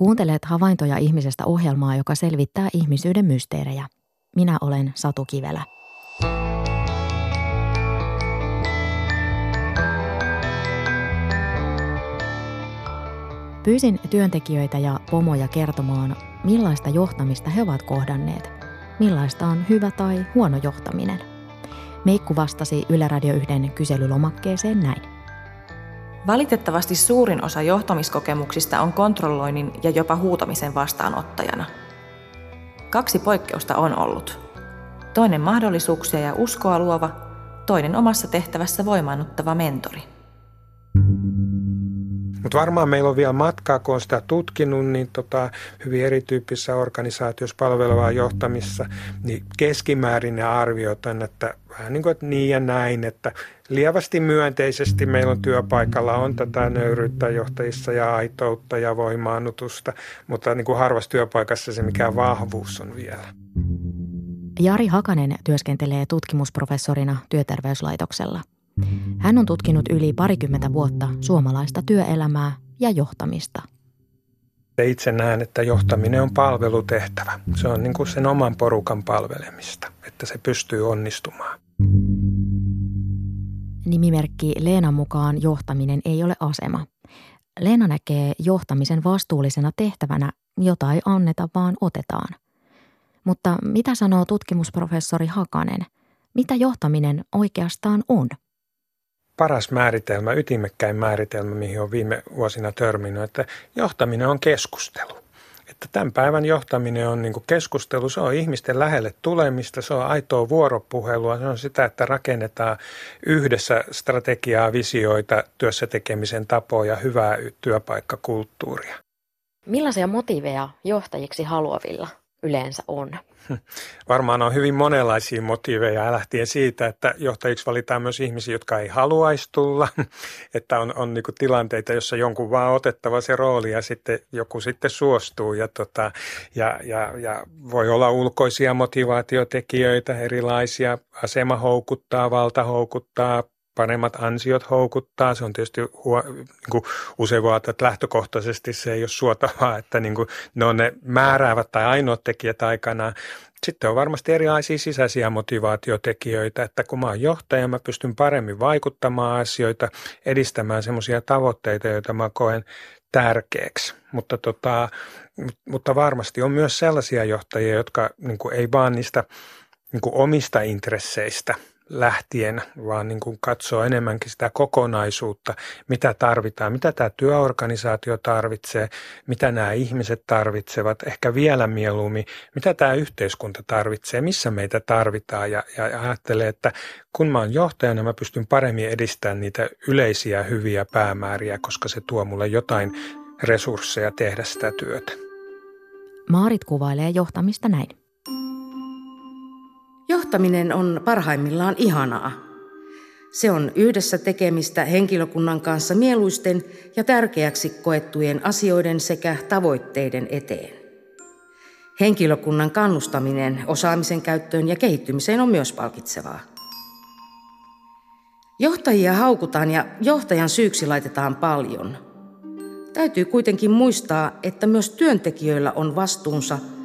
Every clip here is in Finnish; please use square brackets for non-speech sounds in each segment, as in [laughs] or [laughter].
Kuuntelet havaintoja ihmisestä ohjelmaa, joka selvittää ihmisyyden mysteerejä. Minä olen Satu Kivelä. Pyysin työntekijöitä ja pomoja kertomaan, millaista johtamista he ovat kohdanneet, millaista on hyvä tai huono johtaminen. Meikku vastasi Yle Radio 1 kyselylomakkeeseen näin. Valitettavasti suurin osa johtamiskokemuksista on kontrolloinnin ja jopa huutamisen vastaanottajana. Kaksi poikkeusta on ollut. Toinen mahdollisuuksia ja uskoa luova, toinen omassa tehtävässä voimaannuttava mentori. Mutta varmaan meillä on vielä matkaa, kun on sitä tutkinut, niin tota, hyvin erityyppisissä organisaatioissa palvelevaa johtamissa, niin keskimäärin arvioitan, että vähän niin kuin että niin ja näin, että lievästi myönteisesti meillä on työpaikalla on tätä nöyryyttä johtajissa ja aitoutta ja voimaannutusta, mutta niin kuin harvassa työpaikassa se mikä vahvuus on vielä. Jari Hakanen työskentelee tutkimusprofessorina työterveyslaitoksella. Hän on tutkinut yli parikymmentä vuotta suomalaista työelämää ja johtamista. Itse näen, että johtaminen on palvelutehtävä. Se on niin kuin sen oman porukan palvelemista, että se pystyy onnistumaan. Nimimerkki Leenan mukaan johtaminen ei ole asema. Leena näkee johtamisen vastuullisena tehtävänä, jota ei anneta vaan otetaan. Mutta mitä sanoo tutkimusprofessori Hakanen? Mitä johtaminen oikeastaan on? paras määritelmä, ytimekkäin määritelmä, mihin on viime vuosina törminnyt, että johtaminen on keskustelu. Että tämän päivän johtaminen on niin keskustelu, se on ihmisten lähelle tulemista, se on aitoa vuoropuhelua, se on sitä, että rakennetaan yhdessä strategiaa, visioita, työssä tekemisen tapoja, hyvää työpaikkakulttuuria. Millaisia motiiveja johtajiksi haluavilla yleensä on? Varmaan on hyvin monenlaisia motiiveja lähtien siitä, että johtajiksi valitaan myös ihmisiä, jotka ei haluaisi tulla. [laughs] Että on, on niin tilanteita, jossa jonkun vaan otettava se rooli ja sitten joku sitten suostuu. Ja, tota, ja, ja, ja voi olla ulkoisia motivaatiotekijöitä erilaisia. Asema houkuttaa, valta houkuttaa, paremmat ansiot houkuttaa. Se on tietysti huo, niin kuin usein voi että lähtökohtaisesti se ei ole suotavaa, että niin kuin ne on ne määräävät tai ainoat tekijät aikana. Sitten on varmasti erilaisia sisäisiä motivaatiotekijöitä, että kun mä oon johtaja, mä pystyn paremmin vaikuttamaan asioita, edistämään semmoisia tavoitteita, joita mä koen tärkeäksi. Mutta, tota, mutta varmasti on myös sellaisia johtajia, jotka niin kuin ei vaan niistä niin kuin omista intresseistä – lähtien, vaan niin kuin katsoo enemmänkin sitä kokonaisuutta, mitä tarvitaan, mitä tämä työorganisaatio tarvitsee, mitä nämä ihmiset tarvitsevat, ehkä vielä mieluummin, mitä tämä yhteiskunta tarvitsee, missä meitä tarvitaan ja, ja ajattelee, että kun mä oon johtajana, mä pystyn paremmin edistämään niitä yleisiä hyviä päämääriä, koska se tuo mulle jotain resursseja tehdä sitä työtä. Maarit kuvailee johtamista näin. Johtaminen on parhaimmillaan ihanaa. Se on yhdessä tekemistä henkilökunnan kanssa mieluisten ja tärkeäksi koettujen asioiden sekä tavoitteiden eteen. Henkilökunnan kannustaminen osaamisen käyttöön ja kehittymiseen on myös palkitsevaa. Johtajia haukutaan ja johtajan syyksi laitetaan paljon. Täytyy kuitenkin muistaa, että myös työntekijöillä on vastuunsa –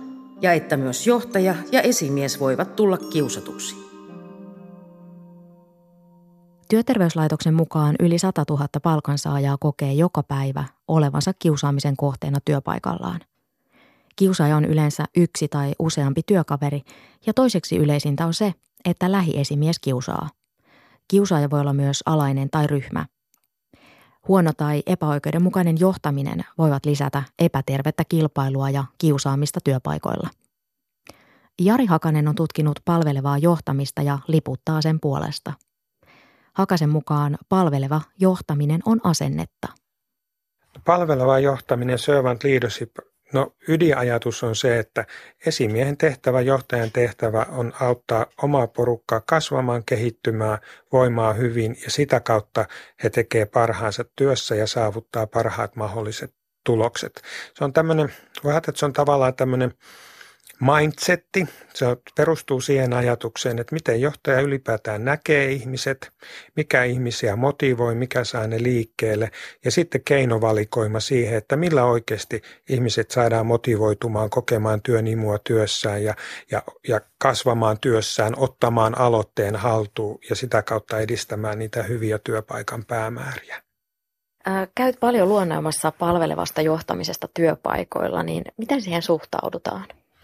ja että myös johtaja ja esimies voivat tulla kiusatuksi. Työterveyslaitoksen mukaan yli 100 000 palkansaajaa kokee joka päivä olevansa kiusaamisen kohteena työpaikallaan. Kiusaaja on yleensä yksi tai useampi työkaveri ja toiseksi yleisintä on se, että lähiesimies kiusaa. Kiusaaja voi olla myös alainen tai ryhmä. Huono tai epäoikeudenmukainen johtaminen voivat lisätä epätervettä kilpailua ja kiusaamista työpaikoilla. Jari Hakanen on tutkinut palvelevaa johtamista ja liputtaa sen puolesta. Hakasen mukaan palveleva johtaminen on asennetta. Palveleva johtaminen, servant leadership, No ydinajatus on se, että esimiehen tehtävä, johtajan tehtävä on auttaa omaa porukkaa kasvamaan, kehittymään, voimaa hyvin ja sitä kautta he tekee parhaansa työssä ja saavuttaa parhaat mahdolliset tulokset. Se on tämmöinen, voi että se on tavallaan tämmöinen mindsetti. Se perustuu siihen ajatukseen, että miten johtaja ylipäätään näkee ihmiset, mikä ihmisiä motivoi, mikä saa ne liikkeelle ja sitten keinovalikoima siihen, että millä oikeasti ihmiset saadaan motivoitumaan, kokemaan työn imua työssään ja, ja, ja kasvamaan työssään, ottamaan aloitteen haltuun ja sitä kautta edistämään niitä hyviä työpaikan päämääriä. Käyt paljon luonnoimassa palvelevasta johtamisesta työpaikoilla, niin miten siihen suhtaudutaan?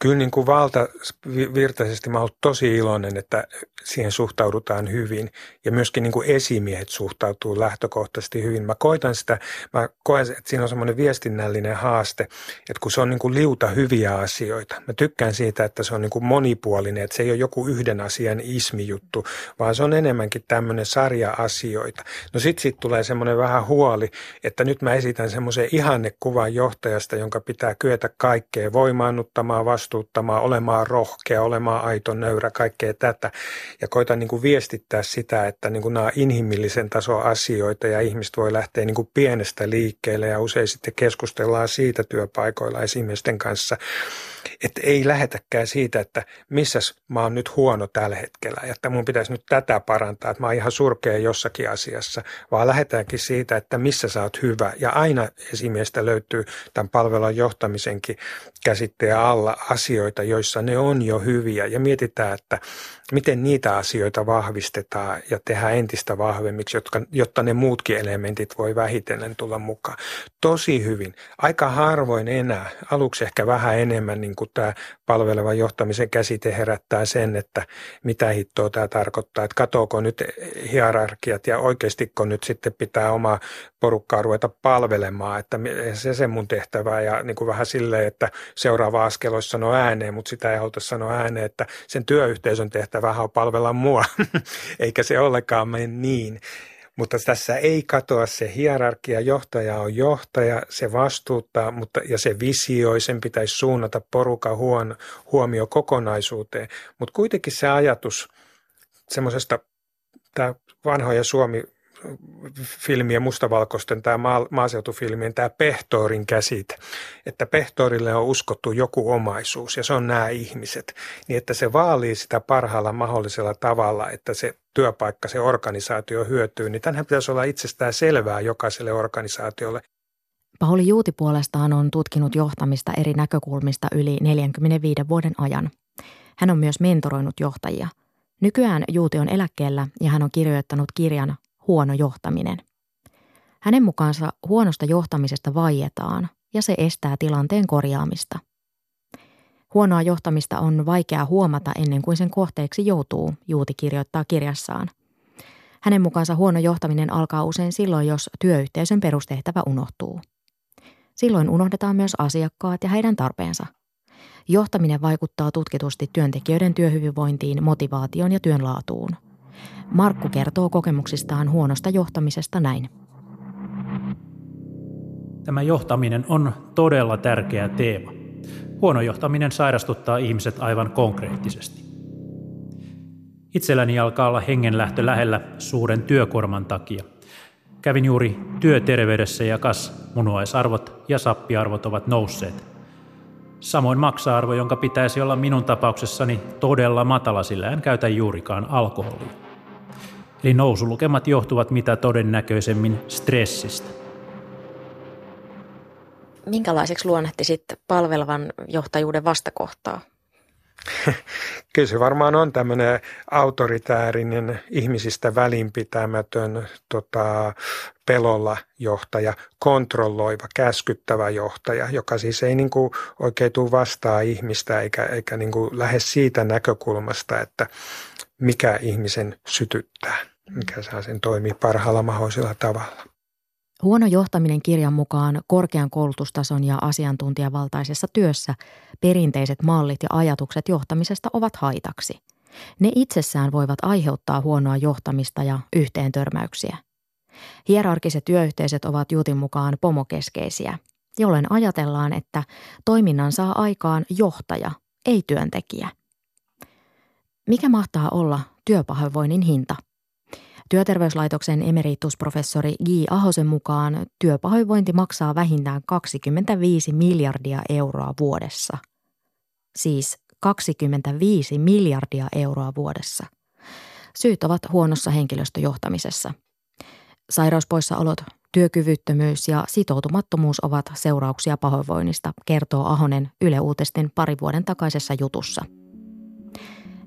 kyllä niin kuin valtavirtaisesti mä olen tosi iloinen, että siihen suhtaudutaan hyvin ja myöskin niin kuin esimiehet suhtautuu lähtökohtaisesti hyvin. Mä koitan sitä, mä koen, että siinä on semmoinen viestinnällinen haaste, että kun se on niin kuin liuta hyviä asioita. Mä tykkään siitä, että se on niin kuin monipuolinen, että se ei ole joku yhden asian ismijuttu, vaan se on enemmänkin tämmöinen sarja asioita. No sit siitä tulee semmoinen vähän huoli, että nyt mä esitän semmoisen ihannekuvan johtajasta, jonka pitää kyetä kaikkeen voimaannuttamaan, vastuuttamaan, olemaan rohkea, olemaan aito, nöyrä, kaikkea tätä. Ja koitan niin kuin viestittää sitä, että niin kuin nämä inhimillisen tason asioita ja ihmiset voi lähteä niin kuin pienestä liikkeelle ja usein sitten keskustellaan siitä työpaikoilla esimiesten kanssa, että ei lähetäkään siitä, että missä mä oon nyt huono tällä hetkellä ja että mun pitäisi nyt tätä parantaa, että mä oon ihan surkea jossakin asiassa, vaan lähdetäänkin siitä, että missä sä oot hyvä. Ja aina esimiestä löytyy tämän palvelun johtamisenkin käsitteen alla asioita, joissa ne on jo hyviä ja mietitään, että miten niitä asioita vahvistetaan ja tehdään entistä vahvemmiksi, jotka, jotta ne muutkin elementit voi vähitellen tulla mukaan. Tosi hyvin. Aika harvoin enää, aluksi ehkä vähän enemmän, niin kuin tämä palveleva johtamisen käsite herättää sen, että mitä hittoa tämä tarkoittaa, että katoako nyt hierarkiat ja oikeastiko nyt sitten pitää omaa porukkaa ruveta palvelemaan, että se se mun tehtävä ja niin kuin vähän silleen, että seuraava askel olisi ääneen, mutta sitä ei haluta sanoa ääneen, että sen työyhteisön tehtävä on palvella mua, [laughs] eikä se ollenkaan mene niin. Mutta tässä ei katoa se hierarkia, johtaja on johtaja, se vastuuttaa mutta, ja se visioi, sen pitäisi suunnata porukan huon, huomio kokonaisuuteen. Mutta kuitenkin se ajatus semmoisesta, tämä vanhoja Suomi filmien mustavalkoisten, tämä maaseutufilmien, tämä pehtoorin käsite, että pehtoorille on uskottu joku omaisuus ja se on nämä ihmiset, niin että se vaalii sitä parhaalla mahdollisella tavalla, että se työpaikka, se organisaatio hyötyy, niin tänhän pitäisi olla itsestään selvää jokaiselle organisaatiolle. Pauli Juuti puolestaan on tutkinut johtamista eri näkökulmista yli 45 vuoden ajan. Hän on myös mentoroinut johtajia. Nykyään Juuti on eläkkeellä ja hän on kirjoittanut kirjan huono johtaminen. Hänen mukaansa huonosta johtamisesta vaietaan ja se estää tilanteen korjaamista. Huonoa johtamista on vaikea huomata ennen kuin sen kohteeksi joutuu, Juuti kirjoittaa kirjassaan. Hänen mukaansa huono johtaminen alkaa usein silloin, jos työyhteisön perustehtävä unohtuu. Silloin unohdetaan myös asiakkaat ja heidän tarpeensa. Johtaminen vaikuttaa tutkitusti työntekijöiden työhyvinvointiin, motivaatioon ja työn laatuun – Markku kertoo kokemuksistaan huonosta johtamisesta näin. Tämä johtaminen on todella tärkeä teema. Huono johtaminen sairastuttaa ihmiset aivan konkreettisesti. Itselläni alkaa olla hengenlähtö lähellä suuren työkuorman takia. Kävin juuri työterveydessä ja kas munuaisarvot ja sappiarvot ovat nousseet. Samoin maksa-arvo, jonka pitäisi olla minun tapauksessani todella matala, sillä en käytä juurikaan alkoholia. Eli nousulukemat johtuvat mitä todennäköisemmin stressistä. Minkälaiseksi sitten palvelevan johtajuuden vastakohtaa? [laughs] Kyllä se varmaan on tämmöinen autoritäärinen, ihmisistä välinpitämätön, tota, pelolla johtaja, kontrolloiva, käskyttävä johtaja, joka siis ei niin kuin oikein tule vastaa ihmistä eikä, eikä niin kuin lähde siitä näkökulmasta, että mikä ihmisen sytyttää, mikä saa sen toimii parhaalla mahdollisella tavalla. Huono johtaminen kirjan mukaan korkean koulutustason ja asiantuntijavaltaisessa työssä perinteiset mallit ja ajatukset johtamisesta ovat haitaksi. Ne itsessään voivat aiheuttaa huonoa johtamista ja yhteentörmäyksiä. Hierarkiset työyhteisöt ovat Jutin mukaan pomokeskeisiä, jolloin ajatellaan, että toiminnan saa aikaan johtaja, ei työntekijä. Mikä mahtaa olla työpahoinvoinnin hinta? Työterveyslaitoksen emeritusprofessori G. Ahosen mukaan työpahoinvointi maksaa vähintään 25 miljardia euroa vuodessa. siis 25 miljardia euroa vuodessa. Syyt ovat huonossa henkilöstöjohtamisessa. Sairauspoissaolot, työkyvyttömyys ja sitoutumattomuus ovat seurauksia pahoinvoinnista, kertoo Ahonen Yle Uutisten pari vuoden takaisessa jutussa.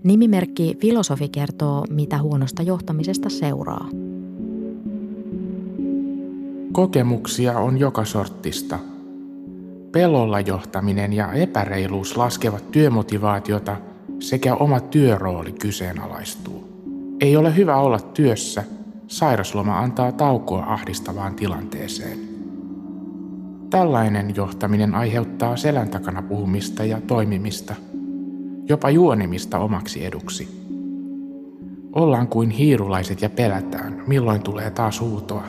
Nimimerkki Filosofi kertoo, mitä huonosta johtamisesta seuraa. Kokemuksia on joka sortista. Pelolla johtaminen ja epäreiluus laskevat työmotivaatiota sekä oma työrooli kyseenalaistuu. Ei ole hyvä olla työssä, sairasloma antaa taukoa ahdistavaan tilanteeseen. Tällainen johtaminen aiheuttaa selän takana puhumista ja toimimista, jopa juonimista omaksi eduksi. Ollaan kuin hiirulaiset ja pelätään, milloin tulee taas huutoa.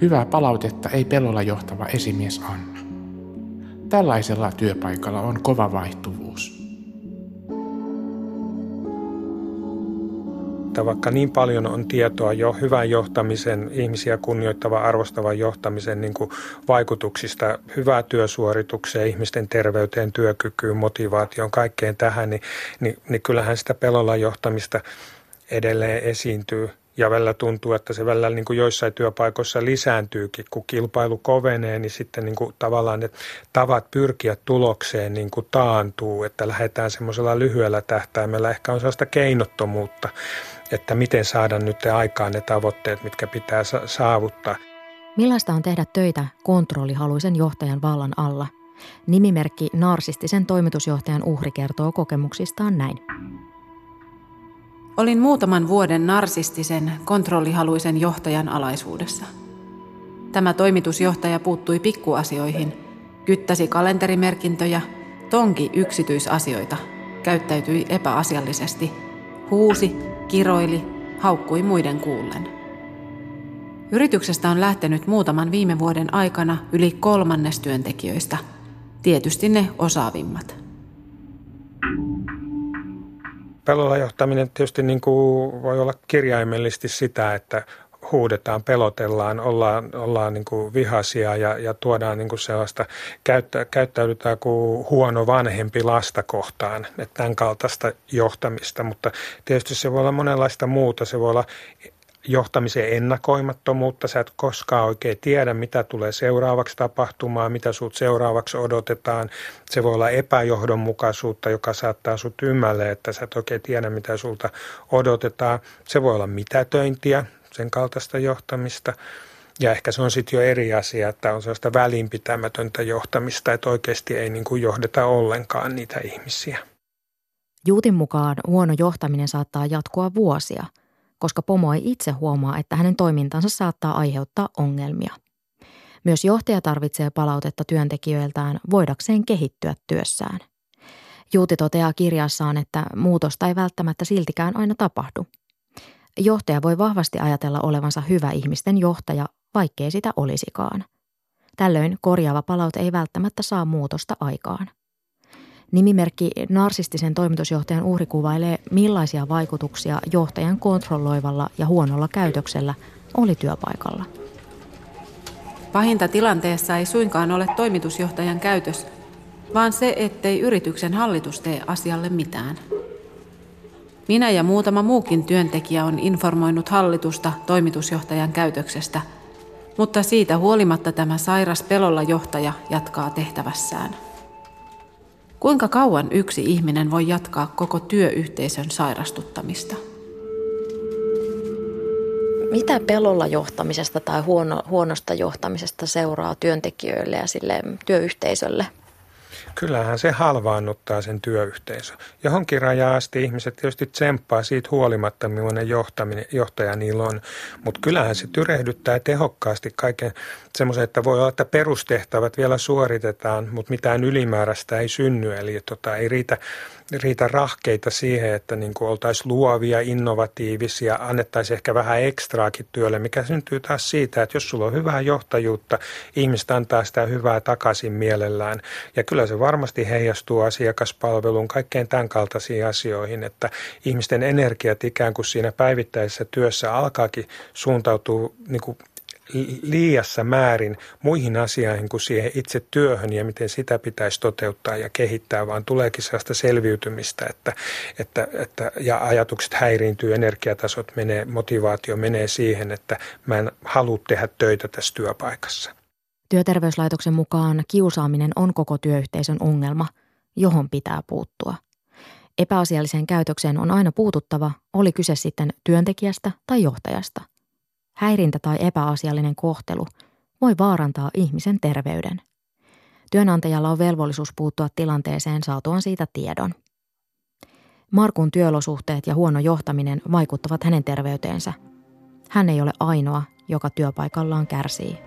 Hyvää palautetta ei pelolla johtava esimies anna. Tällaisella työpaikalla on kova vaihtuvuus. Vaikka niin paljon on tietoa jo hyvän johtamisen, ihmisiä kunnioittava arvostavan johtamisen niin kuin vaikutuksista hyvää työsuoritukseen, ihmisten terveyteen, työkykyyn, motivaatioon, kaikkeen tähän, niin, niin, niin kyllähän sitä pelolla johtamista edelleen esiintyy – ja välillä tuntuu, että se välillä niin kuin joissain työpaikoissa lisääntyykin, kun kilpailu kovenee, niin sitten niin kuin tavallaan ne tavat pyrkiä tulokseen niin kuin taantuu, että lähdetään semmoisella lyhyellä tähtäimellä. Ehkä on sellaista keinottomuutta, että miten saada nyt aikaan ne tavoitteet, mitkä pitää saavuttaa. Millaista on tehdä töitä kontrollihaluisen johtajan vallan alla? Nimimerkki narsistisen toimitusjohtajan uhri kertoo kokemuksistaan näin. Olin muutaman vuoden narsistisen, kontrollihaluisen johtajan alaisuudessa. Tämä toimitusjohtaja puuttui pikkuasioihin, kyttäsi kalenterimerkintöjä, tonki yksityisasioita, käyttäytyi epäasiallisesti, huusi, kiroili, haukkui muiden kuullen. Yrityksestä on lähtenyt muutaman viime vuoden aikana yli kolmannes työntekijöistä, tietysti ne osaavimmat. Pelolla johtaminen tietysti niin kuin voi olla kirjaimellisesti sitä, että huudetaan, pelotellaan, ollaan, ollaan niin kuin vihaisia ja, ja tuodaan niin kuin sellaista, käyttä, käyttäydytään kuin huono vanhempi lasta kohtaan, että tämän kaltaista johtamista, mutta tietysti se voi olla monenlaista muuta, se voi olla johtamisen ennakoimattomuutta. Sä et koskaan oikein tiedä, mitä tulee seuraavaksi tapahtumaan, mitä sut seuraavaksi odotetaan. Se voi olla epäjohdonmukaisuutta, joka saattaa sut ymmälle, että sä et oikein tiedä, mitä sulta odotetaan. Se voi olla mitätöintiä, sen kaltaista johtamista. Ja ehkä se on sitten jo eri asia, että on sellaista välinpitämätöntä johtamista, että oikeasti ei niin kuin johdeta ollenkaan niitä ihmisiä. Juutin mukaan huono johtaminen saattaa jatkua vuosia – koska pomo ei itse huomaa, että hänen toimintansa saattaa aiheuttaa ongelmia. Myös johtaja tarvitsee palautetta työntekijöiltään voidakseen kehittyä työssään. Juuti toteaa kirjassaan, että muutosta ei välttämättä siltikään aina tapahdu. Johtaja voi vahvasti ajatella olevansa hyvä ihmisten johtaja, vaikkei sitä olisikaan. Tällöin korjaava palaute ei välttämättä saa muutosta aikaan. Nimimerkki narsistisen toimitusjohtajan uhri kuvailee, millaisia vaikutuksia johtajan kontrolloivalla ja huonolla käytöksellä oli työpaikalla. Pahinta tilanteessa ei suinkaan ole toimitusjohtajan käytös, vaan se, ettei yrityksen hallitus tee asialle mitään. Minä ja muutama muukin työntekijä on informoinut hallitusta toimitusjohtajan käytöksestä, mutta siitä huolimatta tämä sairas pelolla johtaja jatkaa tehtävässään. Kuinka kauan yksi ihminen voi jatkaa koko työyhteisön sairastuttamista? Mitä pelolla johtamisesta tai huono, huonosta johtamisesta seuraa työntekijöille ja sille työyhteisölle? Kyllähän se halvaannuttaa sen työyhteisö. Johonkin rajaan asti ihmiset tietysti tsemppaa siitä huolimatta, millainen johtaminen, johtaja niillä on. Mutta kyllähän se tyrehdyttää tehokkaasti kaiken semmoisen, että voi olla, että perustehtävät vielä suoritetaan, mutta mitään ylimääräistä ei synny. Eli tota, ei riitä riitä rahkeita siihen, että niin oltaisiin luovia, innovatiivisia, annettaisiin ehkä vähän ekstraakin työlle, mikä syntyy taas siitä, että jos sulla on hyvää johtajuutta, ihmiset antaa sitä hyvää takaisin mielellään. Ja kyllä se varmasti heijastuu asiakaspalveluun, kaikkeen tämän kaltaisiin asioihin, että ihmisten energiat ikään kuin siinä päivittäisessä työssä alkaakin suuntautua niin kuin liiassa määrin muihin asioihin kuin siihen itse työhön ja miten sitä pitäisi toteuttaa ja kehittää, vaan tuleekin sellaista selviytymistä, että, että, että ja ajatukset häiriintyy, energiatasot menee, motivaatio menee siihen, että mä en halua tehdä töitä tässä työpaikassa. Työterveyslaitoksen mukaan kiusaaminen on koko työyhteisön ongelma, johon pitää puuttua. Epäasialliseen käytökseen on aina puututtava, oli kyse sitten työntekijästä tai johtajasta. Häirintä tai epäasiallinen kohtelu voi vaarantaa ihmisen terveyden. Työnantajalla on velvollisuus puuttua tilanteeseen saatuaan siitä tiedon. Markun työolosuhteet ja huono johtaminen vaikuttavat hänen terveyteensä. Hän ei ole ainoa, joka työpaikallaan kärsii.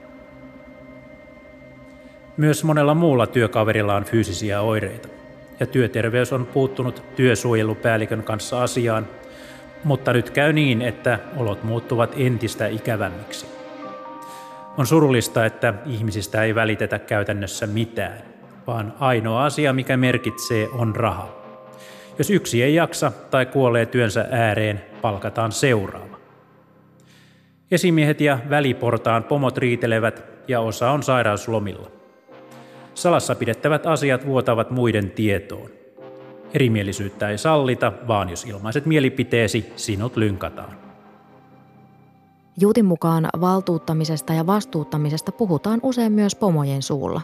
Myös monella muulla työkaverilla on fyysisiä oireita, ja työterveys on puuttunut työsuojelupäällikön kanssa asiaan, mutta nyt käy niin, että olot muuttuvat entistä ikävämmiksi. On surullista, että ihmisistä ei välitetä käytännössä mitään, vaan ainoa asia, mikä merkitsee, on raha. Jos yksi ei jaksa tai kuolee työnsä ääreen, palkataan seuraava. Esimiehet ja väliportaan pomot riitelevät ja osa on sairauslomilla. Salassa pidettävät asiat vuotavat muiden tietoon. Erimielisyyttä ei sallita, vaan jos ilmaiset mielipiteesi, sinut lynkataan. Juutin mukaan valtuuttamisesta ja vastuuttamisesta puhutaan usein myös pomojen suulla.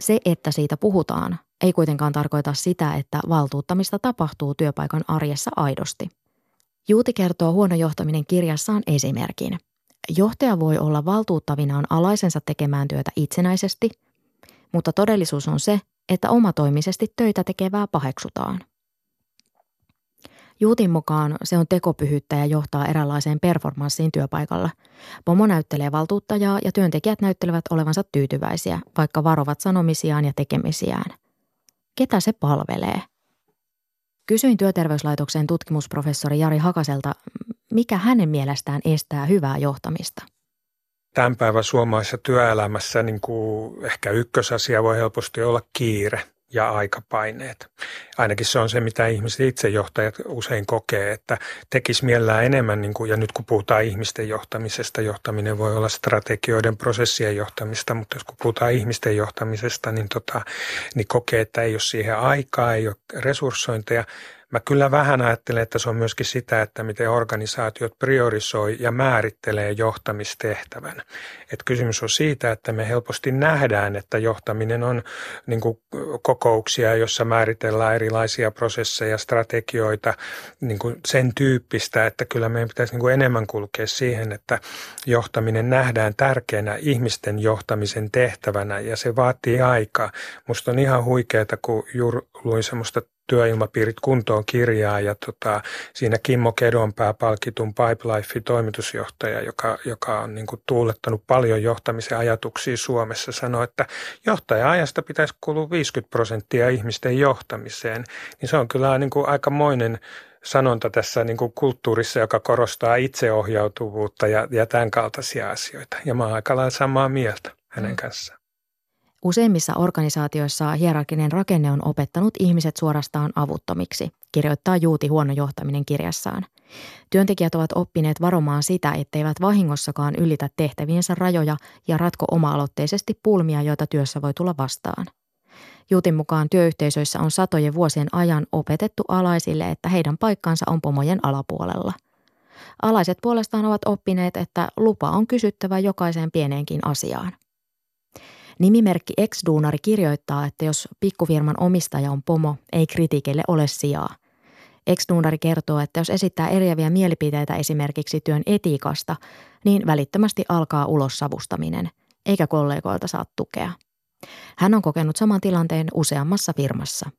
Se, että siitä puhutaan, ei kuitenkaan tarkoita sitä, että valtuuttamista tapahtuu työpaikan arjessa aidosti. Juuti kertoo huono johtaminen kirjassaan esimerkin. Johtaja voi olla valtuuttavinaan alaisensa tekemään työtä itsenäisesti – mutta todellisuus on se, että omatoimisesti töitä tekevää paheksutaan. Juutin mukaan se on tekopyhyyttä ja johtaa eräänlaiseen performanssiin työpaikalla. Pomo näyttelee valtuuttajaa ja työntekijät näyttelevät olevansa tyytyväisiä, vaikka varovat sanomisiaan ja tekemisiään. Ketä se palvelee? Kysyin työterveyslaitoksen tutkimusprofessori Jari Hakaselta, mikä hänen mielestään estää hyvää johtamista – tämän päivän suomalaisessa työelämässä niin kuin ehkä ykkösasia voi helposti olla kiire ja aikapaineet. Ainakin se on se, mitä ihmiset itsejohtajat usein kokee, että tekisi mielellään enemmän, niin kuin, ja nyt kun puhutaan ihmisten johtamisesta, johtaminen voi olla strategioiden prosessien johtamista, mutta jos kun puhutaan ihmisten johtamisesta, niin, tota, niin kokee, että ei ole siihen aikaa, ei ole resurssointeja, Mä kyllä vähän ajattelen, että se on myöskin sitä, että miten organisaatiot priorisoi ja määrittelee johtamistehtävän. Et kysymys on siitä, että me helposti nähdään, että johtaminen on niin kuin kokouksia, jossa määritellään erilaisia prosesseja, strategioita, niin kuin sen tyyppistä, että kyllä meidän pitäisi niin kuin enemmän kulkea siihen, että johtaminen nähdään tärkeänä ihmisten johtamisen tehtävänä ja se vaatii aikaa. Musta on ihan huikeaa, kun juuri luin semmoista työilmapiirit kuntoon kirjaa ja tota, siinä Kimmo Kedonpää palkitun Pipelife toimitusjohtaja, joka, joka on niin kuin tuulettanut paljon johtamisen ajatuksia Suomessa, sanoi, että johtaja-ajasta pitäisi kulua 50 prosenttia ihmisten johtamiseen, niin se on kyllä niin kuin aikamoinen sanonta tässä niin kuin kulttuurissa, joka korostaa itseohjautuvuutta ja, ja tämän kaltaisia asioita. Ja mä oon aika lailla samaa mieltä hänen mm. kanssaan. Useimmissa organisaatioissa hierarkinen rakenne on opettanut ihmiset suorastaan avuttomiksi, kirjoittaa Juuti huono johtaminen kirjassaan. Työntekijät ovat oppineet varomaan sitä, etteivät vahingossakaan ylitä tehtäviensä rajoja ja ratko oma-aloitteisesti pulmia, joita työssä voi tulla vastaan. Juutin mukaan työyhteisöissä on satojen vuosien ajan opetettu alaisille, että heidän paikkansa on pomojen alapuolella. Alaiset puolestaan ovat oppineet, että lupa on kysyttävä jokaiseen pieneenkin asiaan – Nimimerkki ex-duunari kirjoittaa, että jos pikkufirman omistaja on pomo, ei kritiikille ole sijaa. Ex-duunari kertoo, että jos esittää eriäviä mielipiteitä esimerkiksi työn etiikasta, niin välittömästi alkaa ulossavustaminen, eikä kollegoilta saa tukea. Hän on kokenut saman tilanteen useammassa firmassa –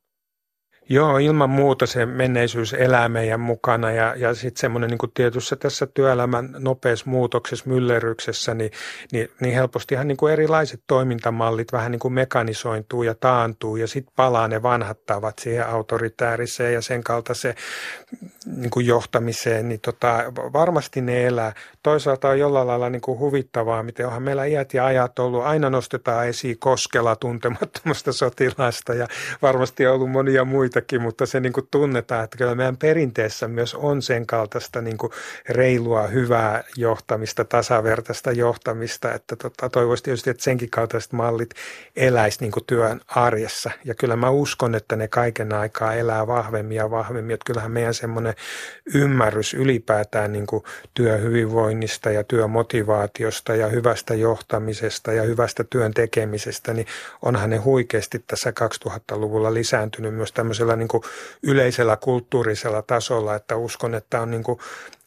Joo, ilman muuta se menneisyys elää meidän mukana ja, ja sitten semmoinen niin tietyssä tässä työelämän nopeassa muutoksessa, myllerryksessä, niin, niin, niin helpostihan niin kuin erilaiset toimintamallit vähän niin kuin mekanisointuu ja taantuu ja sitten palaa ne vanhat tavat siihen autoritääriseen ja sen kaltaiseen niin kuin johtamiseen, niin tota, varmasti ne elää. Toisaalta on jollain lailla niin kuin huvittavaa, miten onhan meillä iät ja ajat ollut, aina nostetaan esiin koskella tuntemattomasta sotilasta ja varmasti on ollut monia muita muistakin, mutta se niin kuin tunnetaan, että kyllä meidän perinteessä myös on sen kaltaista niin kuin reilua, hyvää johtamista, tasavertaista johtamista, että tota, toivoisi tietysti, että senkin kaltaiset mallit eläisi niin kuin työn arjessa. Ja kyllä mä uskon, että ne kaiken aikaa elää vahvemmin ja vahvemmin, että kyllähän meidän semmoinen ymmärrys ylipäätään niin kuin työhyvinvoinnista ja työmotivaatiosta ja hyvästä johtamisesta ja hyvästä työn tekemisestä, niin onhan ne huikeasti tässä 2000-luvulla lisääntynyt myös tämmöisellä niin kuin yleisellä kulttuurisella tasolla, että uskon, että on niin kuin,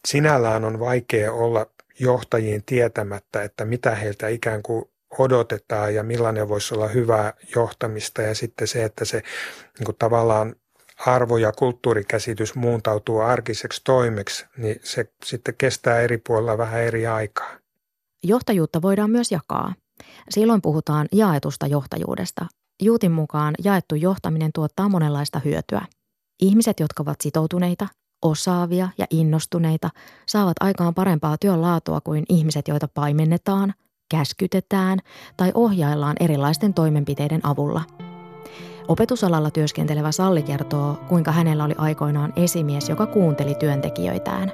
sinällään on vaikea olla johtajien tietämättä, että mitä heiltä ikään kuin odotetaan ja millainen voisi olla hyvää johtamista ja sitten se, että se niin kuin tavallaan arvo- ja kulttuurikäsitys muuntautuu arkiseksi toimeksi, niin se sitten kestää eri puolilla vähän eri aikaa. Johtajuutta voidaan myös jakaa. Silloin puhutaan jaetusta johtajuudesta. Juutin mukaan jaettu johtaminen tuottaa monenlaista hyötyä. Ihmiset, jotka ovat sitoutuneita, osaavia ja innostuneita, saavat aikaan parempaa työn laatua kuin ihmiset, joita paimennetaan, käskytetään tai ohjaillaan erilaisten toimenpiteiden avulla. Opetusalalla työskentelevä Salli kertoo, kuinka hänellä oli aikoinaan esimies, joka kuunteli työntekijöitään.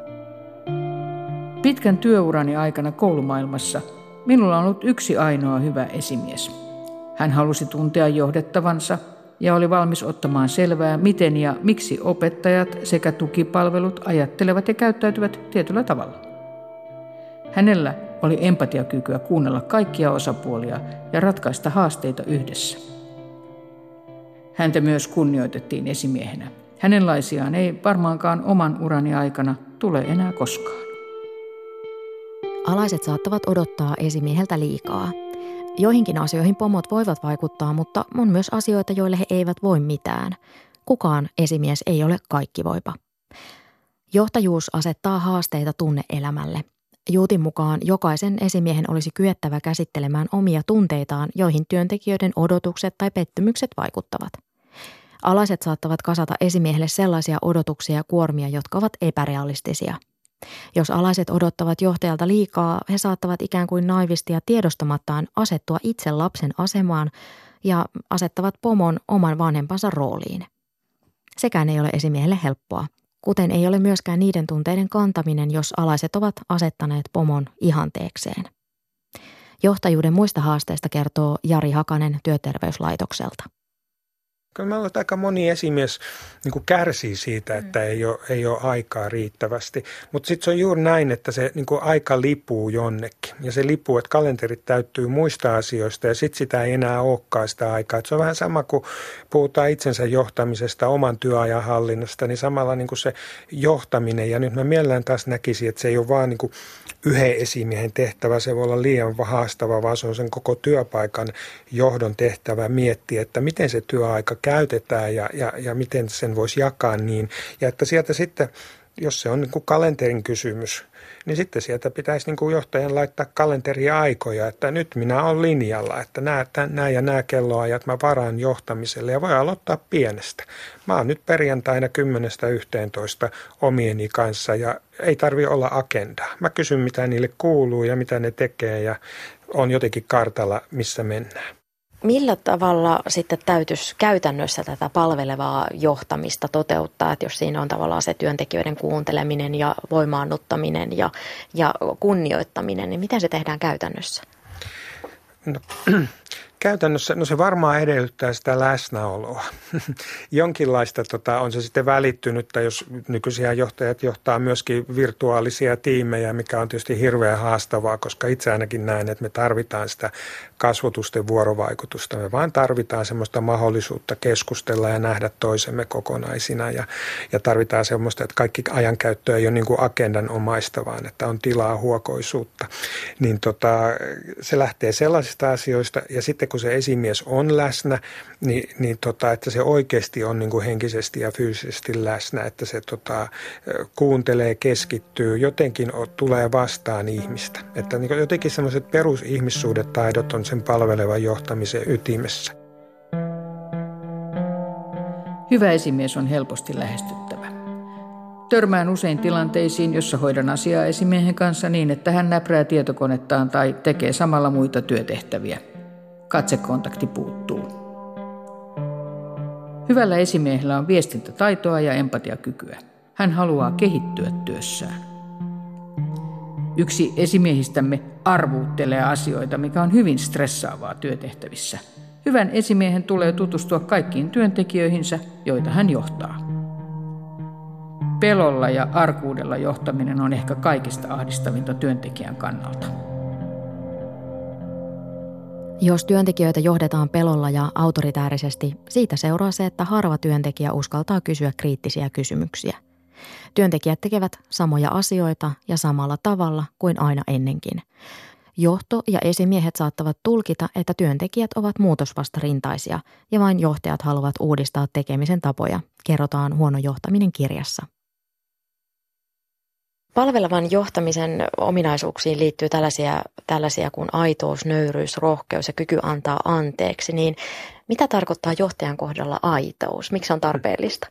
Pitkän työurani aikana koulumaailmassa – Minulla on ollut yksi ainoa hyvä esimies. Hän halusi tuntea johdettavansa ja oli valmis ottamaan selvää, miten ja miksi opettajat sekä tukipalvelut ajattelevat ja käyttäytyvät tietyllä tavalla. Hänellä oli empatiakykyä kuunnella kaikkia osapuolia ja ratkaista haasteita yhdessä. Häntä myös kunnioitettiin esimiehenä. Hänenlaisiaan ei varmaankaan oman urani aikana tule enää koskaan. Alaiset saattavat odottaa esimieheltä liikaa. Joihinkin asioihin pomot voivat vaikuttaa, mutta on myös asioita, joille he eivät voi mitään. Kukaan esimies ei ole kaikki voipa. Johtajuus asettaa haasteita tunneelämälle. Juutin mukaan jokaisen esimiehen olisi kyettävä käsittelemään omia tunteitaan, joihin työntekijöiden odotukset tai pettymykset vaikuttavat. Alaiset saattavat kasata esimiehelle sellaisia odotuksia ja kuormia, jotka ovat epärealistisia – jos alaiset odottavat johtajalta liikaa, he saattavat ikään kuin naivisti ja tiedostamattaan asettua itse lapsen asemaan ja asettavat pomon oman vanhempansa rooliin. Sekään ei ole esimiehelle helppoa, kuten ei ole myöskään niiden tunteiden kantaminen, jos alaiset ovat asettaneet pomon ihanteekseen. Johtajuuden muista haasteista kertoo Jari Hakanen työterveyslaitokselta. Kyllä mä olen, aika moni esimies niin kuin kärsii siitä, että mm. ei ole, ei ole aikaa riittävästi. Mutta sitten se on juuri näin, että se niin kuin aika lipuu jonnekin. Ja se lipuu, että kalenterit täyttyy muista asioista ja sitten sitä ei enää olekaan sitä aikaa. Et se on vähän sama kuin puhutaan itsensä johtamisesta, oman työajan hallinnasta, niin samalla niin kuin se johtaminen. Ja nyt mä mielellään taas näkisin, että se ei ole vaan niin kuin yhden esimiehen tehtävä, se voi olla liian haastava, vaan se on sen koko työpaikan johdon tehtävä miettiä, että miten se työaika käytetään ja, ja, ja miten sen voisi jakaa niin. Ja että sieltä sitten, jos se on niin kuin kalenterin kysymys, niin sitten sieltä pitäisi niin kuin johtajan laittaa kalenteria aikoja, että nyt minä olen linjalla, että nämä, nämä ja nämä kelloajat mä varaan johtamiselle ja voi aloittaa pienestä. Mä oon nyt perjantaina 10.11 omieni kanssa ja ei tarvi olla agendaa. Mä kysyn mitä niille kuuluu ja mitä ne tekee ja on jotenkin kartalla, missä mennään. Millä tavalla sitten täytyisi käytännössä tätä palvelevaa johtamista toteuttaa, että jos siinä on tavallaan se työntekijöiden kuunteleminen ja voimaannuttaminen ja, ja kunnioittaminen, niin miten se tehdään käytännössä? No, Käytännössä, no se varmaan edellyttää sitä läsnäoloa. [laughs] Jonkinlaista tota, on se sitten välittynyt, jos nykyisiä johtajat johtaa myöskin virtuaalisia tiimejä, mikä on tietysti hirveän haastavaa, koska itse ainakin näen, että me tarvitaan sitä kasvotusten vuorovaikutusta. Me vaan tarvitaan semmoista mahdollisuutta keskustella ja nähdä toisemme kokonaisina ja, ja tarvitaan semmoista, että kaikki ajankäyttö ei ole niin kuin agendan omaista, vaan että on tilaa huokoisuutta. Niin tota, se lähtee sellaisista asioista ja sitten kun se esimies on läsnä, niin, niin tota, että se oikeasti on niin kuin henkisesti ja fyysisesti läsnä, että se tota, kuuntelee, keskittyy, jotenkin tulee vastaan ihmistä. Että niin jotenkin semmoiset perusihmissuudetaidot on sen palvelevan johtamisen ytimessä. Hyvä esimies on helposti lähestyttävä. Törmään usein tilanteisiin, jossa hoidan asiaa esimiehen kanssa niin, että hän näprää tietokonettaan tai tekee samalla muita työtehtäviä. Katsekontakti puuttuu. Hyvällä esimiehellä on viestintätaitoa ja empatiakykyä. Hän haluaa kehittyä työssään. Yksi esimiehistämme arvuuttelee asioita, mikä on hyvin stressaavaa työtehtävissä. Hyvän esimiehen tulee tutustua kaikkiin työntekijöihinsä, joita hän johtaa. Pelolla ja arkuudella johtaminen on ehkä kaikista ahdistavinta työntekijän kannalta. Jos työntekijöitä johdetaan pelolla ja autoritäärisesti, siitä seuraa se, että harva työntekijä uskaltaa kysyä kriittisiä kysymyksiä. Työntekijät tekevät samoja asioita ja samalla tavalla kuin aina ennenkin. Johto ja esimiehet saattavat tulkita, että työntekijät ovat muutosvastarintaisia ja vain johtajat haluavat uudistaa tekemisen tapoja, kerrotaan huono johtaminen kirjassa. Palvelevan johtamisen ominaisuuksiin liittyy tällaisia, tällaisia kuin aitous, nöyryys, rohkeus ja kyky antaa anteeksi. Niin mitä tarkoittaa johtajan kohdalla aitous? Miksi on tarpeellista?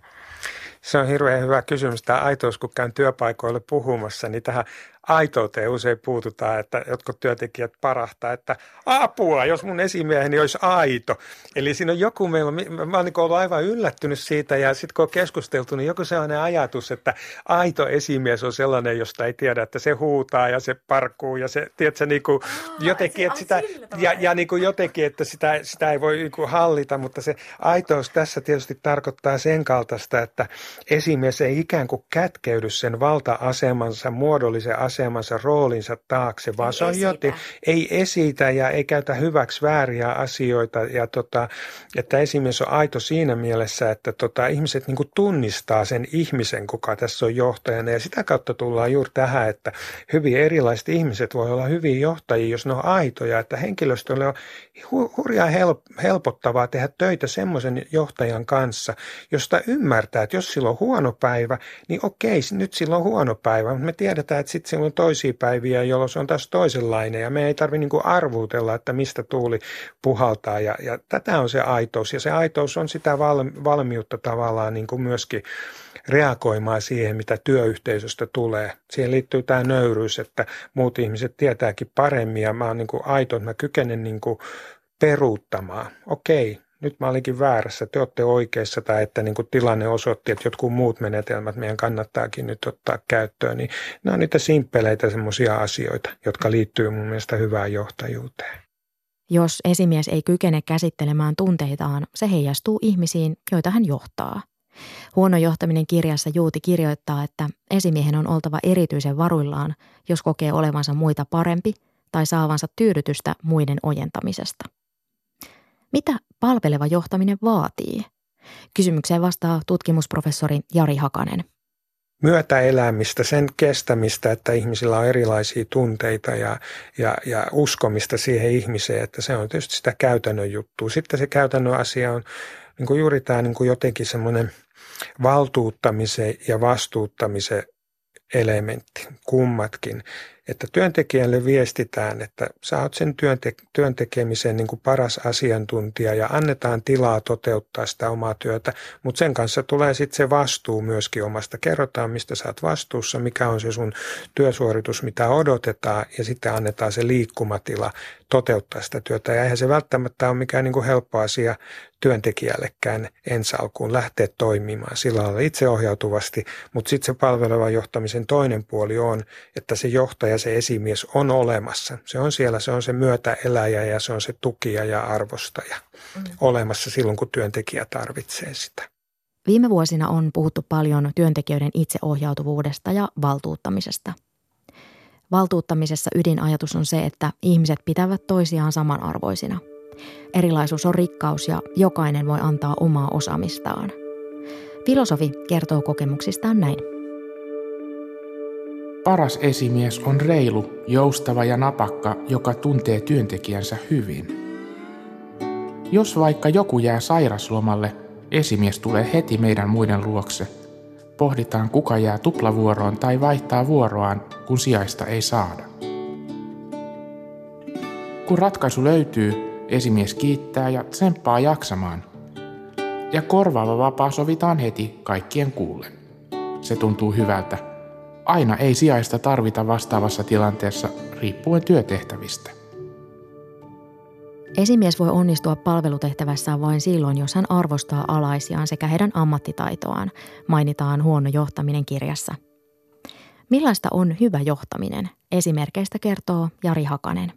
Se on hirveän hyvä kysymys. Tämä aitous, kun käyn työpaikoille puhumassa, niin tähän aitouteen usein puututaan, että jotkut työntekijät parahtaa, että apua, jos mun esimieheni olisi aito. Eli siinä on joku, meillä, mä oon niin ollut aivan yllättynyt siitä ja sitten kun on keskusteltu, niin joku sellainen ajatus, että aito esimies on sellainen, josta ei tiedä, että se huutaa ja se parkuu ja se, tiedätkö, niin kuin Aa, jotenkin, että sitä, ja, ja niin kuin jotenkin, että sitä, sitä ei voi niin kuin hallita, mutta se aitous tässä tietysti tarkoittaa sen kaltaista, että esimies ei ikään kuin kätkeydy sen valta-asemansa, muodollisen asemansa, roolinsa taakse, vaan ei se on joten, ei esitä ja ei käytä hyväksi vääriä asioita. Ja tota, että esimies on aito siinä mielessä, että tota, ihmiset niin tunnistaa sen ihmisen, kuka tässä on johtajana. Ja sitä kautta tullaan juuri tähän, että hyvin erilaiset ihmiset voi olla hyviä johtajia, jos ne on aitoja. Että henkilöstölle on hurjaa helpottavaa tehdä töitä semmoisen johtajan kanssa, josta ymmärtää, että jos sillä on huono päivä, niin okei, nyt sillä on huono päivä, mutta me tiedetään, että sitten on toisia päiviä, jolloin se on taas toisenlainen ja me ei tarvitse niin arvuutella, että mistä tuuli puhaltaa ja, ja tätä on se aitous ja se aitous on sitä valmiutta tavallaan niin kuin myöskin reagoimaan siihen, mitä työyhteisöstä tulee. Siihen liittyy tämä nöyryys, että muut ihmiset tietääkin paremmin ja mä oon niin kuin aito, että mä kykenen niin kuin peruuttamaan. Okei, nyt mä olinkin väärässä, te olette oikeassa tai että niin kuin tilanne osoitti, että jotkut muut menetelmät meidän kannattaakin nyt ottaa käyttöön, niin nämä on niitä simppeleitä semmoisia asioita, jotka liittyy mun mielestä hyvään johtajuuteen. Jos esimies ei kykene käsittelemään tunteitaan, se heijastuu ihmisiin, joita hän johtaa. Huono johtaminen kirjassa Juuti kirjoittaa, että esimiehen on oltava erityisen varuillaan, jos kokee olevansa muita parempi tai saavansa tyydytystä muiden ojentamisesta – mitä palveleva johtaminen vaatii? Kysymykseen vastaa tutkimusprofessori Jari Hakanen. Myötäelämistä, sen kestämistä, että ihmisillä on erilaisia tunteita ja, ja, ja uskomista siihen ihmiseen, että se on tietysti sitä käytännön juttua. Sitten se käytännön asia on niin kuin juuri tämä niin kuin jotenkin semmoinen valtuuttamisen ja vastuuttamisen elementti, kummatkin että työntekijälle viestitään, että sä oot sen työnte- työntekemisen niin kuin paras asiantuntija ja annetaan tilaa toteuttaa sitä omaa työtä, mutta sen kanssa tulee sitten se vastuu myöskin omasta. Kerrotaan, mistä sä oot vastuussa, mikä on se sun työsuoritus, mitä odotetaan ja sitten annetaan se liikkumatila toteuttaa sitä työtä. Ja eihän se välttämättä ole mikään niin kuin helppo asia työntekijällekään ensi alkuun lähteä toimimaan sillä lailla itseohjautuvasti, mutta sitten se palvelevan johtamisen toinen puoli on, että se johtaja se esimies on olemassa. Se on siellä, se on se myötäeläjä ja se on se tukija ja arvostaja mm. olemassa silloin, kun työntekijä tarvitsee sitä. Viime vuosina on puhuttu paljon työntekijöiden itseohjautuvuudesta ja valtuuttamisesta. Valtuuttamisessa ydinajatus on se, että ihmiset pitävät toisiaan samanarvoisina. Erilaisuus on rikkaus ja jokainen voi antaa omaa osaamistaan. Filosofi kertoo kokemuksistaan näin. Paras esimies on reilu, joustava ja napakka, joka tuntee työntekijänsä hyvin. Jos vaikka joku jää sairaslomalle, esimies tulee heti meidän muiden luokse. Pohditaan, kuka jää tuplavuoroon tai vaihtaa vuoroaan, kun sijaista ei saada. Kun ratkaisu löytyy, esimies kiittää ja tsemppaa jaksamaan. Ja korvaava vapaa sovitaan heti kaikkien kuullen. Se tuntuu hyvältä Aina ei sijaista tarvita vastaavassa tilanteessa riippuen työtehtävistä. Esimies voi onnistua palvelutehtävässään vain silloin, jos hän arvostaa alaisiaan sekä heidän ammattitaitoaan, mainitaan huono johtaminen kirjassa. Millaista on hyvä johtaminen? Esimerkkeistä kertoo Jari Hakanen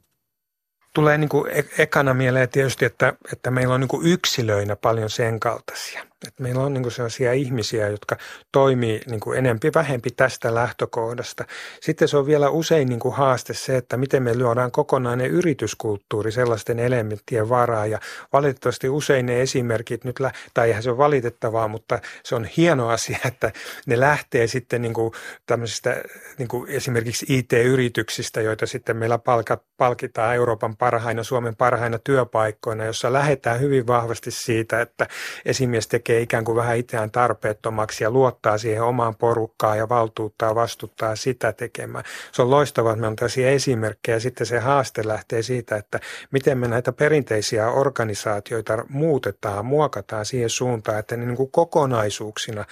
tulee niin kuin ekana mieleen tietysti, että, että meillä on niin kuin yksilöinä paljon sen kaltaisia. Että meillä on niin sellaisia ihmisiä, jotka toimii niin enempi vähempi tästä lähtökohdasta. Sitten se on vielä usein niin kuin haaste se, että miten me luodaan kokonainen yrityskulttuuri sellaisten elementtien varaa. Ja valitettavasti usein ne esimerkit nyt, tai eihän se ole valitettavaa, mutta se on hieno asia, [laughs] että ne lähtee sitten niin kuin tämmöisistä niin kuin esimerkiksi IT-yrityksistä, joita sitten meillä palkat, palkitaan Euroopan parhaina, Suomen parhaina työpaikkoina, jossa lähdetään hyvin vahvasti siitä, että esimies tekee ikään kuin vähän itseään tarpeettomaksi ja luottaa siihen omaan porukkaan ja valtuuttaa vastuttaa sitä tekemään. Se on loistavaa, että me on tällaisia esimerkkejä. Sitten se haaste lähtee siitä, että miten me näitä perinteisiä organisaatioita muutetaan, muokataan siihen suuntaan, että ne niin kuin kokonaisuuksina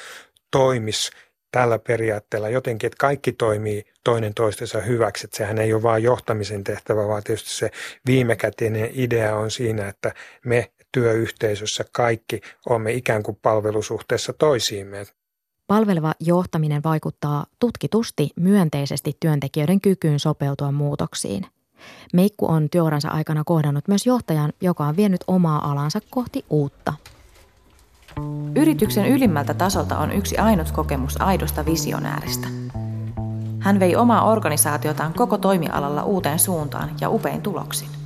toimisi tällä periaatteella jotenkin, että kaikki toimii toinen toistensa hyväksi. Että sehän ei ole vain johtamisen tehtävä, vaan tietysti se viimekätinen idea on siinä, että me työyhteisössä kaikki olemme ikään kuin palvelusuhteessa toisiimme. Palveleva johtaminen vaikuttaa tutkitusti myönteisesti työntekijöiden kykyyn sopeutua muutoksiin. Meikku on työuransa aikana kohdannut myös johtajan, joka on vienyt omaa alansa kohti uutta. Yrityksen ylimmältä tasolta on yksi ainut kokemus aidosta visionääristä. Hän vei omaa organisaatiotaan koko toimialalla uuteen suuntaan ja upein tuloksin.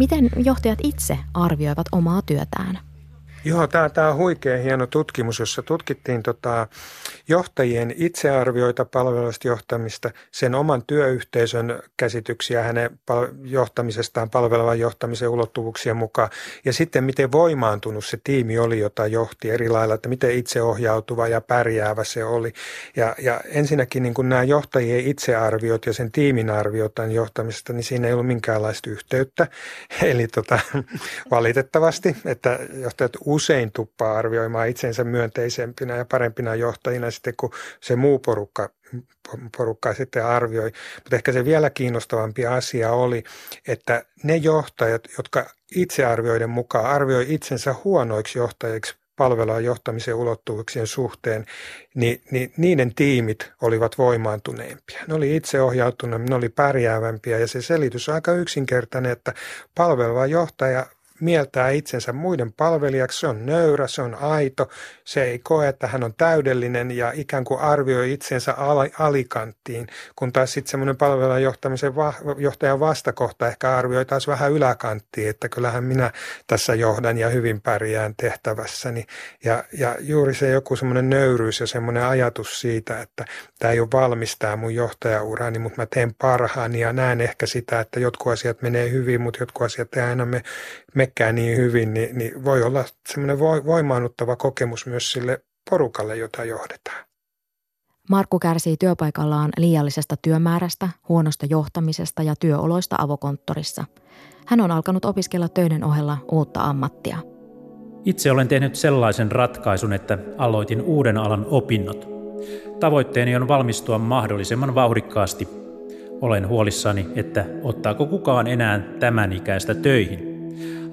Miten johtajat itse arvioivat omaa työtään? Joo, tämä on huikea hieno tutkimus, jossa tutkittiin tota, johtajien itsearvioita palveluista johtamista, sen oman työyhteisön käsityksiä hänen johtamisestaan palvelevan johtamisen ulottuvuuksien mukaan ja sitten miten voimaantunut se tiimi oli, jota johti eri lailla, että miten itseohjautuva ja pärjäävä se oli. Ja, ja ensinnäkin niin nämä johtajien itsearviot ja sen tiimin arviot tämän johtamisesta, niin siinä ei ollut minkäänlaista yhteyttä. [laughs] Eli tota, valitettavasti, että johtajat usein tuppaa arvioimaan itsensä myönteisempinä ja parempina johtajina sitten, kun se muu porukka porukka sitten arvioi. Mutta ehkä se vielä kiinnostavampi asia oli, että ne johtajat, jotka itsearvioiden mukaan arvioi itsensä huonoiksi johtajiksi palvelua johtamisen ulottuvuuksien suhteen, niin, niin niiden tiimit olivat voimaantuneempia. Ne oli itseohjautuneempia, ne oli pärjäävämpiä ja se selitys on aika yksinkertainen, että palveleva johtaja mieltää itsensä muiden palvelijaksi, se on nöyrä, se on aito, se ei koe, että hän on täydellinen ja ikään kuin arvioi itsensä alikanttiin, kun taas sitten semmoinen palvelun johtamisen va- johtajan vastakohta ehkä arvioi taas vähän yläkanttiin, että kyllähän minä tässä johdan ja hyvin pärjään tehtävässäni. Ja, ja juuri se joku semmoinen nöyryys ja semmoinen ajatus siitä, että tämä ei ole valmis tämä mun johtajaurani, mutta mä teen parhaani ja näen ehkä sitä, että jotkut asiat menee hyvin, mutta jotkut asiat ei aina me, mekään niin hyvin, niin, niin voi olla semmoinen voimaannuttava kokemus myös sille porukalle, jota johdetaan. Markku kärsii työpaikallaan liiallisesta työmäärästä, huonosta johtamisesta ja työoloista avokonttorissa. Hän on alkanut opiskella töiden ohella uutta ammattia. Itse olen tehnyt sellaisen ratkaisun, että aloitin uuden alan opinnot. Tavoitteeni on valmistua mahdollisimman vauhdikkaasti. Olen huolissani, että ottaako kukaan enää tämän ikäistä töihin.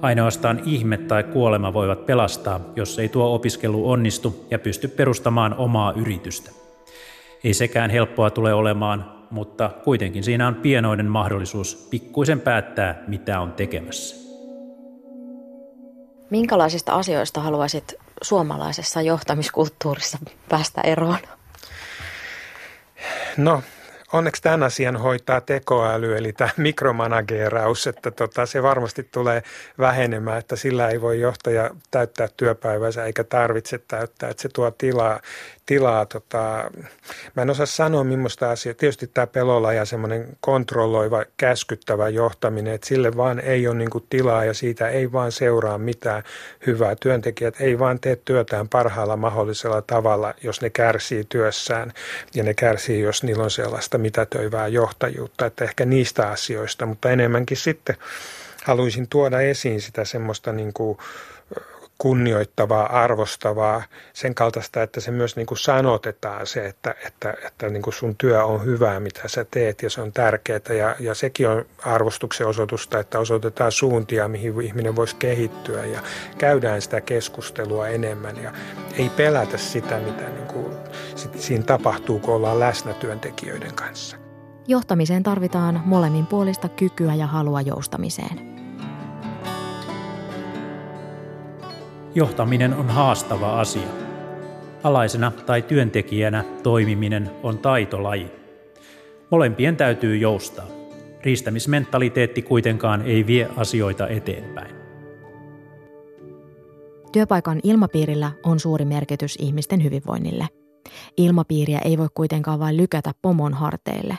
Ainoastaan ihme tai kuolema voivat pelastaa, jos ei tuo opiskelu onnistu ja pysty perustamaan omaa yritystä. Ei sekään helppoa tule olemaan, mutta kuitenkin siinä on pienoinen mahdollisuus pikkuisen päättää, mitä on tekemässä. Minkälaisista asioista haluaisit suomalaisessa johtamiskulttuurissa päästä eroon? No, onneksi tämän asian hoitaa tekoäly, eli tämä [laughs] mikromanageeraus, että tota, se varmasti tulee vähenemään, että sillä ei voi johtaja täyttää työpäivänsä eikä tarvitse täyttää, että se tuo tilaa, tilaa tota, mä en osaa sanoa millaista asiaa, tietysti tämä pelolla ja semmoinen kontrolloiva, käskyttävä johtaminen, että sille vaan ei ole niin tilaa ja siitä ei vaan seuraa mitään hyvää. Työntekijät ei vaan tee työtään parhaalla mahdollisella tavalla, jos ne kärsii työssään ja ne kärsii, jos niillä on sellaista mitätöivää johtajuutta, että ehkä niistä asioista, mutta enemmänkin sitten haluaisin tuoda esiin sitä semmoista niin kuin kunnioittavaa, arvostavaa, sen kaltaista, että se myös niin kuin sanotetaan se, että, että, että niin kuin sun työ on hyvää, mitä sä teet ja se on tärkeää ja, ja sekin on arvostuksen osoitusta, että osoitetaan suuntia, mihin ihminen voisi kehittyä ja käydään sitä keskustelua enemmän ja ei pelätä sitä, mitä niin kuin, siinä tapahtuu, kun ollaan läsnä työntekijöiden kanssa. Johtamiseen tarvitaan molemmin puolista kykyä ja halua joustamiseen. Johtaminen on haastava asia. Alaisena tai työntekijänä toimiminen on taitolaji. Molempien täytyy joustaa. Riistämismentaliteetti kuitenkaan ei vie asioita eteenpäin. Työpaikan ilmapiirillä on suuri merkitys ihmisten hyvinvoinnille. Ilmapiiriä ei voi kuitenkaan vain lykätä pomon harteille.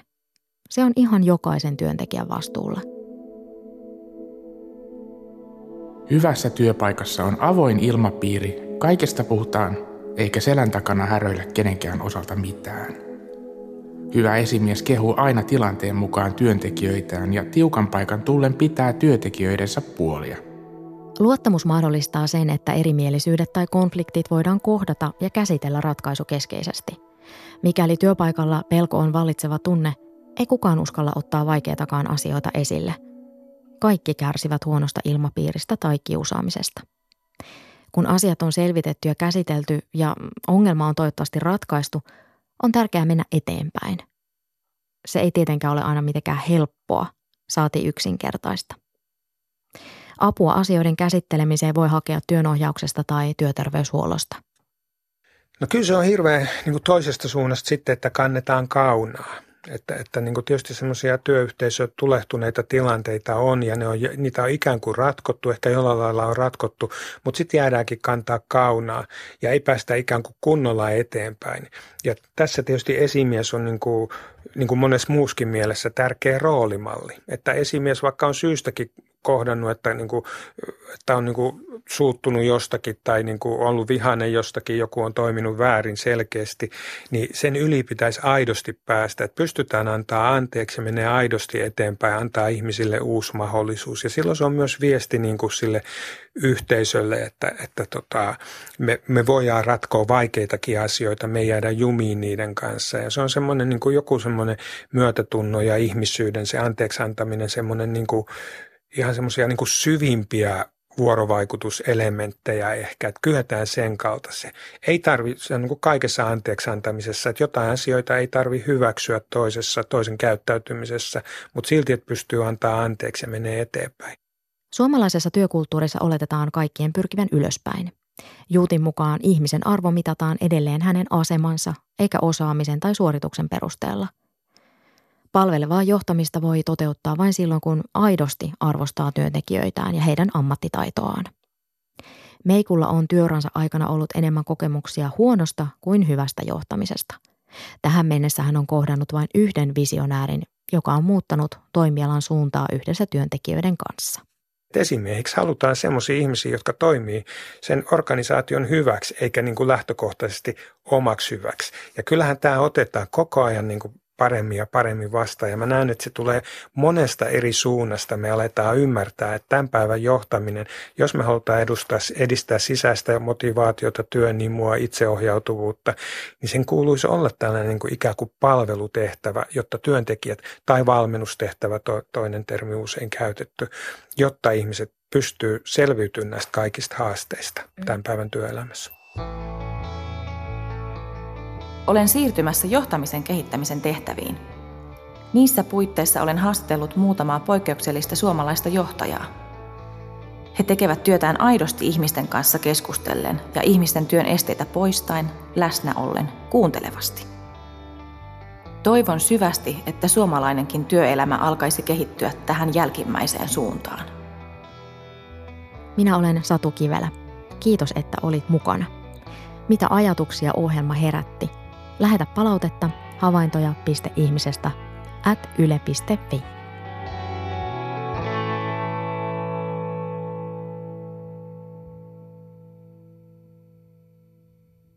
Se on ihan jokaisen työntekijän vastuulla. Hyvässä työpaikassa on avoin ilmapiiri, kaikesta puhutaan, eikä selän takana häröillä kenenkään osalta mitään. Hyvä esimies kehuu aina tilanteen mukaan työntekijöitään ja tiukan paikan tullen pitää työntekijöidensä puolia. Luottamus mahdollistaa sen, että erimielisyydet tai konfliktit voidaan kohdata ja käsitellä ratkaisukeskeisesti. Mikäli työpaikalla pelko on vallitseva tunne, ei kukaan uskalla ottaa vaikeatakaan asioita esille – kaikki kärsivät huonosta ilmapiiristä tai kiusaamisesta. Kun asiat on selvitetty ja käsitelty ja ongelma on toivottavasti ratkaistu, on tärkeää mennä eteenpäin. Se ei tietenkään ole aina mitenkään helppoa, saati yksinkertaista. Apua asioiden käsittelemiseen voi hakea työnohjauksesta tai työterveyshuollosta. No kyllä se on hirveän niin toisesta suunnasta sitten, että kannetaan kaunaa. Että, että niin tietysti semmoisia työyhteisöön tulehtuneita tilanteita on ja ne on, niitä on ikään kuin ratkottu, ehkä jollain lailla on ratkottu, mutta sitten jäädäänkin kantaa kaunaa ja ei päästä ikään kuin kunnolla eteenpäin. Ja tässä tietysti esimies on niin kuin, niin kuin monessa muuskin mielessä tärkeä roolimalli, että esimies vaikka on syystäkin kohdannut, että, niin kuin, että on niin kuin suuttunut jostakin tai niin kuin ollut vihainen jostakin, joku on toiminut väärin selkeästi, niin sen yli pitäisi aidosti päästä, että pystytään antaa anteeksi menee aidosti eteenpäin, antaa ihmisille uusi mahdollisuus. Ja silloin se on myös viesti niin kuin sille yhteisölle, että, että tota, me, me voidaan ratkoa vaikeitakin asioita, me ei jäädä jumiin niiden kanssa. Ja se on semmoinen niin kuin joku semmoinen myötätunno ja ihmisyyden, se anteeksi antaminen, semmoinen niin kuin, ihan semmoisia niin syvimpiä vuorovaikutuselementtejä ehkä, että kyetään sen kautta se. Ei tarvi, se on niin kuin kaikessa anteeksi antamisessa, että jotain asioita ei tarvi hyväksyä toisessa, toisen käyttäytymisessä, mutta silti, että pystyy antaa anteeksi ja menee eteenpäin. Suomalaisessa työkulttuurissa oletetaan kaikkien pyrkivän ylöspäin. Juutin mukaan ihmisen arvo mitataan edelleen hänen asemansa, eikä osaamisen tai suorituksen perusteella – Palvelevaa johtamista voi toteuttaa vain silloin, kun aidosti arvostaa työntekijöitään ja heidän ammattitaitoaan. Meikulla on työuransa aikana ollut enemmän kokemuksia huonosta kuin hyvästä johtamisesta. Tähän mennessä hän on kohdannut vain yhden visionäärin, joka on muuttanut toimialan suuntaa yhdessä työntekijöiden kanssa. Esimiehiksi halutaan sellaisia ihmisiä, jotka toimii sen organisaation hyväksi, eikä niin kuin lähtökohtaisesti omaksi hyväksi. Ja kyllähän tämä otetaan koko ajan niin kuin paremmin ja paremmin vastaan. Ja mä näen, että se tulee monesta eri suunnasta. Me aletaan ymmärtää, että tämän päivän johtaminen, jos me halutaan edustaa, edistää sisäistä motivaatiota, työnimua, itseohjautuvuutta, niin sen kuuluisi olla tällainen niin kuin ikään kuin palvelutehtävä, jotta työntekijät tai valmennustehtävä, to, toinen termi usein käytetty, jotta ihmiset pystyy selviytymään näistä kaikista haasteista tämän päivän työelämässä. Olen siirtymässä johtamisen kehittämisen tehtäviin. Niissä puitteissa olen haastatellut muutamaa poikkeuksellista suomalaista johtajaa. He tekevät työtään aidosti ihmisten kanssa keskustellen ja ihmisten työn esteitä poistaen, läsnä ollen, kuuntelevasti. Toivon syvästi, että suomalainenkin työelämä alkaisi kehittyä tähän jälkimmäiseen suuntaan. Minä olen Satu Kivelä. Kiitos, että olit mukana. Mitä ajatuksia ohjelma herätti? Lähetä palautetta havaintoja.ihmisestä at yle.fi.